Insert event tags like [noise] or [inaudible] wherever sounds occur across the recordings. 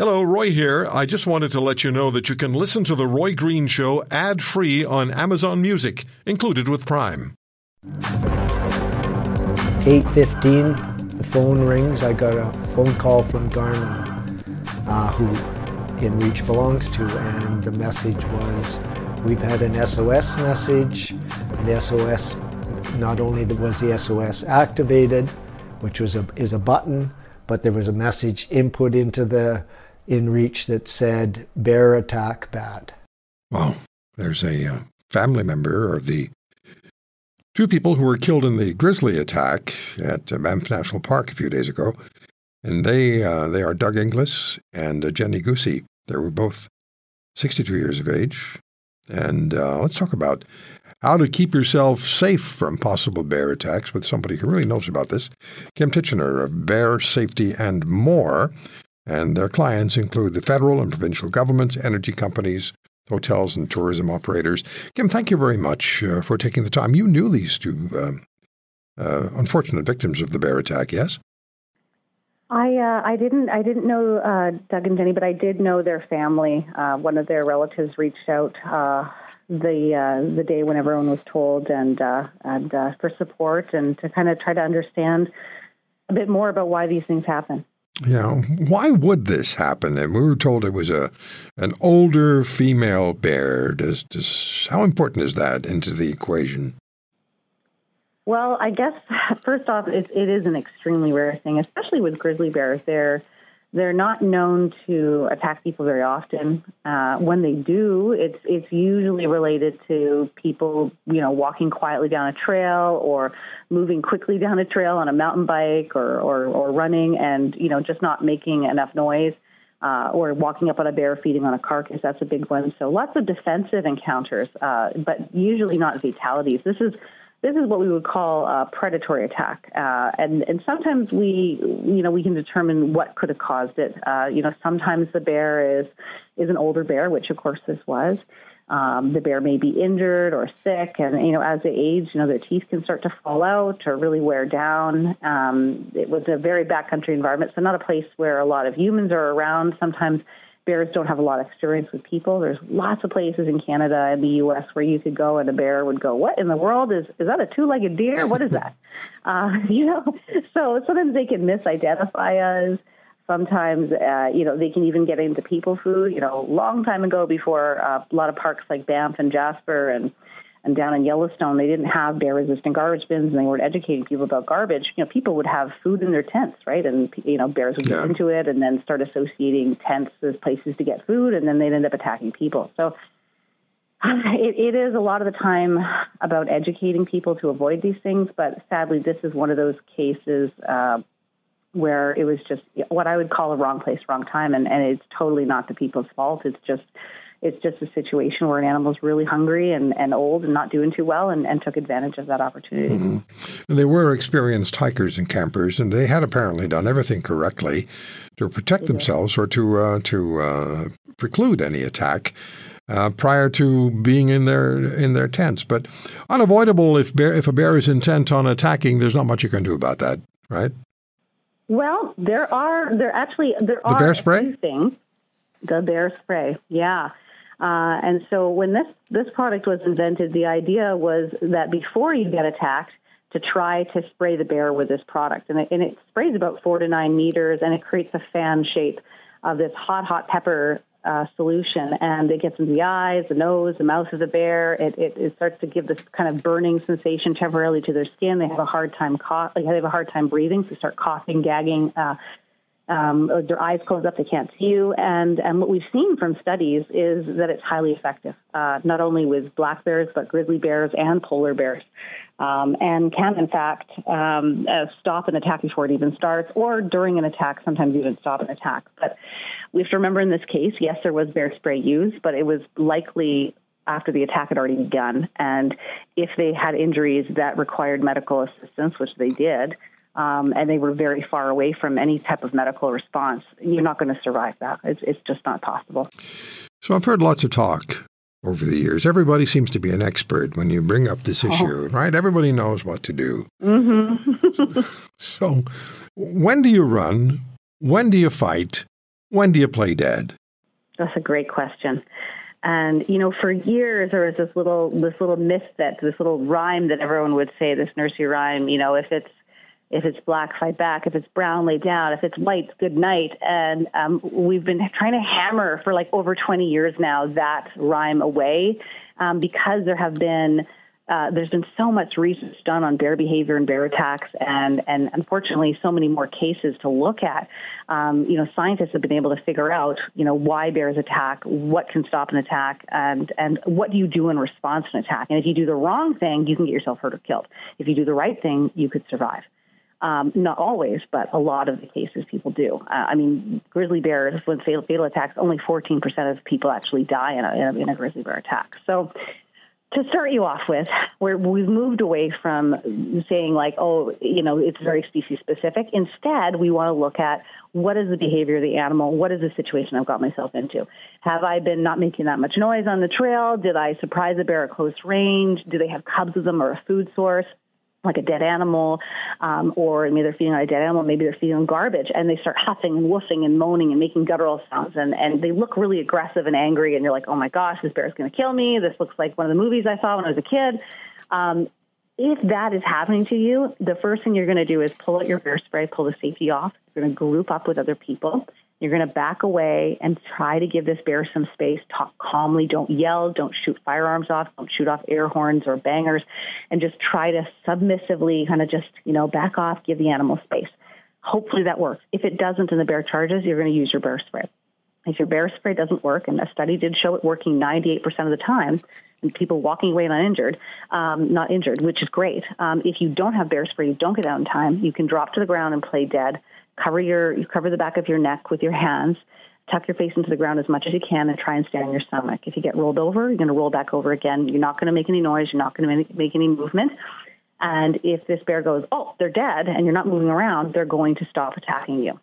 Hello, Roy here. I just wanted to let you know that you can listen to The Roy Green Show ad free on Amazon Music, included with Prime. 8.15, the phone rings. I got a phone call from Garmin, uh, who InReach belongs to, and the message was, we've had an SOS message. The SOS, not only was the SOS activated, which was a, is a button, but there was a message input into the InReach that said bear attack bad. Well, there's a uh, family member of the two people who were killed in the grizzly attack at uh, Banff National Park a few days ago, and they uh, they are Doug Inglis and uh, Jenny Gusse. They were both 62 years of age, and uh, let's talk about how to keep yourself safe from possible bear attacks with somebody who really knows about this. Kim Titchener of Bear Safety and More and their clients include the federal and provincial governments, energy companies, hotels, and tourism operators. Kim, thank you very much uh, for taking the time. You knew these two uh, uh, unfortunate victims of the bear attack, yes? I uh, I didn't I didn't know uh, Doug and Jenny, but I did know their family. Uh, one of their relatives reached out the the day when everyone was told, and and for support and to kind of try to understand a bit more about why these things happen. Yeah, why would this happen? And we were told it was a an older female bear. Does does how important is that into the equation? Well, I guess [laughs] first off, it, it is an extremely rare thing, especially with grizzly bears. They're they're not known to attack people very often. Uh, when they do, it's it's usually related to people, you know, walking quietly down a trail or moving quickly [laughs] down a trail on a mountain bike or or, or running, and you know, just not making enough noise. Uh, or walking up on a bear feeding on a carcass. That's a big one. So lots of defensive encounters, uh, but usually not fatalities. This is this is what we would call a predatory attack, uh, and and sometimes we you know we can determine what could have caused it. Uh, you know, sometimes the bear is is an older bear, which of course this was. Um, the bear may be injured or sick, and you know, as they age, you know, their teeth can start to fall out or really wear down. Um, it was a very backcountry environment, so not a place where a lot of humans are around. Sometimes bears don't have a lot of experience with people. There's lots of places in Canada and the U.S. where you could go and a bear would go, "What in the world is is that a two-legged deer? What is that?" [laughs] uh, [laughs] you know, so sometimes they can misidentify us. Sometimes, uh, you know, they can even get into people food. You know, long time ago, before uh, a lot of parks like Banff and Jasper and and down in Yellowstone, they didn't have bear resistant garbage bins and they weren't educating people about garbage. You know, people would have food in their tents, right? And, you know, bears would yeah. get into it and then start associating tents as places to get food and then they'd end up attacking people. So [sighs] it, it is a lot of the time about educating people to avoid these things. But sadly, this is one of those cases uh, where it was just what I would call a wrong place, wrong time. And, and it's totally not the people's fault. It's just, it's just a situation where an animal's really hungry and, and old and not doing too well and, and took advantage of that opportunity. Mm-hmm. They were experienced hikers and campers, and they had apparently done everything correctly to protect themselves or to, uh, to uh, preclude any attack. Uh, prior to being in their in their tents, but unavoidable if bear, if a bear is intent on attacking, there's not much you can do about that, right? Well, there are there actually there the are bear spray things. The bear spray, yeah. Uh, and so when this, this product was invented, the idea was that before you get attacked, to try to spray the bear with this product. And it, and it sprays about four to nine meters and it creates a fan shape of this hot, hot pepper uh, solution. And it gets in the eyes, the nose, the mouth of the bear. It, it, it, starts to give this kind of burning sensation temporarily to their skin. They have a hard time cough, like they have a hard time breathing, so they start coughing, gagging, uh, um, their eyes closed up, they can't see you. And, and what we've seen from studies is that it's highly effective, uh, not only with black bears, but grizzly bears and polar bears. Um, and can, in fact, um, uh, stop an attack before it even starts, or during an attack, sometimes even stop an attack. But we have to remember in this case, yes, there was bear spray used, but it was likely after the attack had already begun. And if they had injuries that required medical assistance, which they did, um, and they were very far away from any type of medical response, you're not going to survive that. It's, it's just not possible. So I've heard lots of talk over the years. Everybody seems to be an expert when you bring up this oh. issue, oh. right? Everybody knows what to do. Mm-hmm. [laughs] so when do you run? When do you fight? When do you play dead? That's a great question. And you know, for years there was this little this little myth that this little rhyme that everyone would say, this nursery rhyme. You know, if it's if it's black, fight back. If it's brown, lay down. If it's white, good night. And um, we've been trying to hammer for like over 20 years now that rhyme away um, because there have been uh, there's been so much research done on bear behavior and bear attacks, and and unfortunately, so many more cases to look at. Um, you know, scientists have been able to figure out, you know, why bears attack, what can stop an attack, and and what do you do in response to an attack. And if you do the wrong thing, you can get yourself hurt or killed. If you do the right thing, you could survive. Um, not always, but a lot of the cases people do. Uh, I mean, grizzly bears, when fatal, fatal attacks, only 14% of people actually die in a, in a, in a grizzly bear attack. So to start you off with, where we've moved away from saying like, oh, you know, it's very species specific. Instead, we want to look at what is the behavior of the animal? What is the situation I've got myself into? Have I been not making that much noise on the trail? Did I surprise a bear at close range? Do they have cubs with them or a food source? Like a dead animal, um, or maybe they're feeding on a dead animal, maybe they're feeding on garbage, and they start huffing and woofing and moaning and making guttural sounds, and, and they look really aggressive and angry, and you're like, oh my gosh, this bear is going to kill me. This looks like one of the movies I saw when I was a kid. Um, if that is happening to you, the first thing you're going to do is pull out your bear spray, pull the safety off. You're going to group up with other people. You're going to back away and try to give this bear some space. Talk calmly. Don't yell. Don't shoot firearms off. Don't shoot off air horns or bangers. And just try to submissively kind of just, you know, back off, give the animal space. Hopefully that works. If it doesn't and the bear charges, you're going to use your bear spray. If your bear spray doesn't work, and a study did show it working 98% of the time, and people walking away not injured, um, not injured, which is great. Um, if you don't have bear spray, you don't get out in time, you can drop to the ground and play dead. Cover your, you cover the back of your neck with your hands. Tuck your face into the ground as much as you can and try and stay on your stomach. If you get rolled over, you're going to roll back over again. You're not going to make any noise. You're not going to make, any movement. And if this bear goes, oh, they're dead, and you're not moving around, they're going to stop attacking you.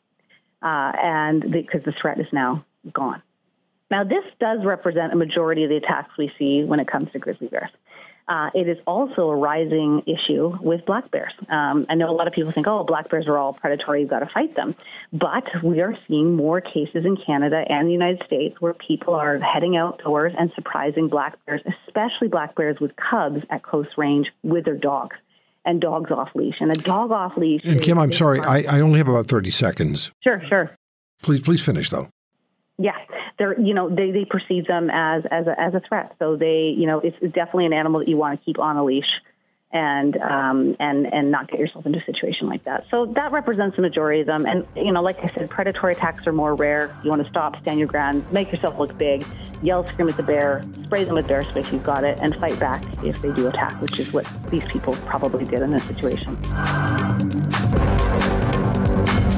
Uh, and because the, the threat is now gone. Now, this does represent a majority of the attacks we see when it comes to grizzly bears. Uh, it is also a rising issue with black bears. Um, I know a lot of people think, oh, black bears are all predatory, you've got to fight them. But we are seeing more cases in Canada and the United States where people are heading outdoors and surprising black bears, especially black bears with cubs at close range with their dogs and dogs off leash. And a dog off leash. And Kim, I'm sorry, I, I only have about 30 seconds. Sure, sure. Please, please finish though. Yeah, they're you know they, they perceive them as as a, as a threat. So they you know it's definitely an animal that you want to keep on a leash and um, and and not get yourself into a situation like that. So that represents the majority of them. And you know, like I said, predatory attacks are more rare. You want to stop, stand your ground, make yourself look big, yell, scream at the bear, spray them with bear spray if you've got it, and fight back if they do attack, which is what these people probably did in this situation.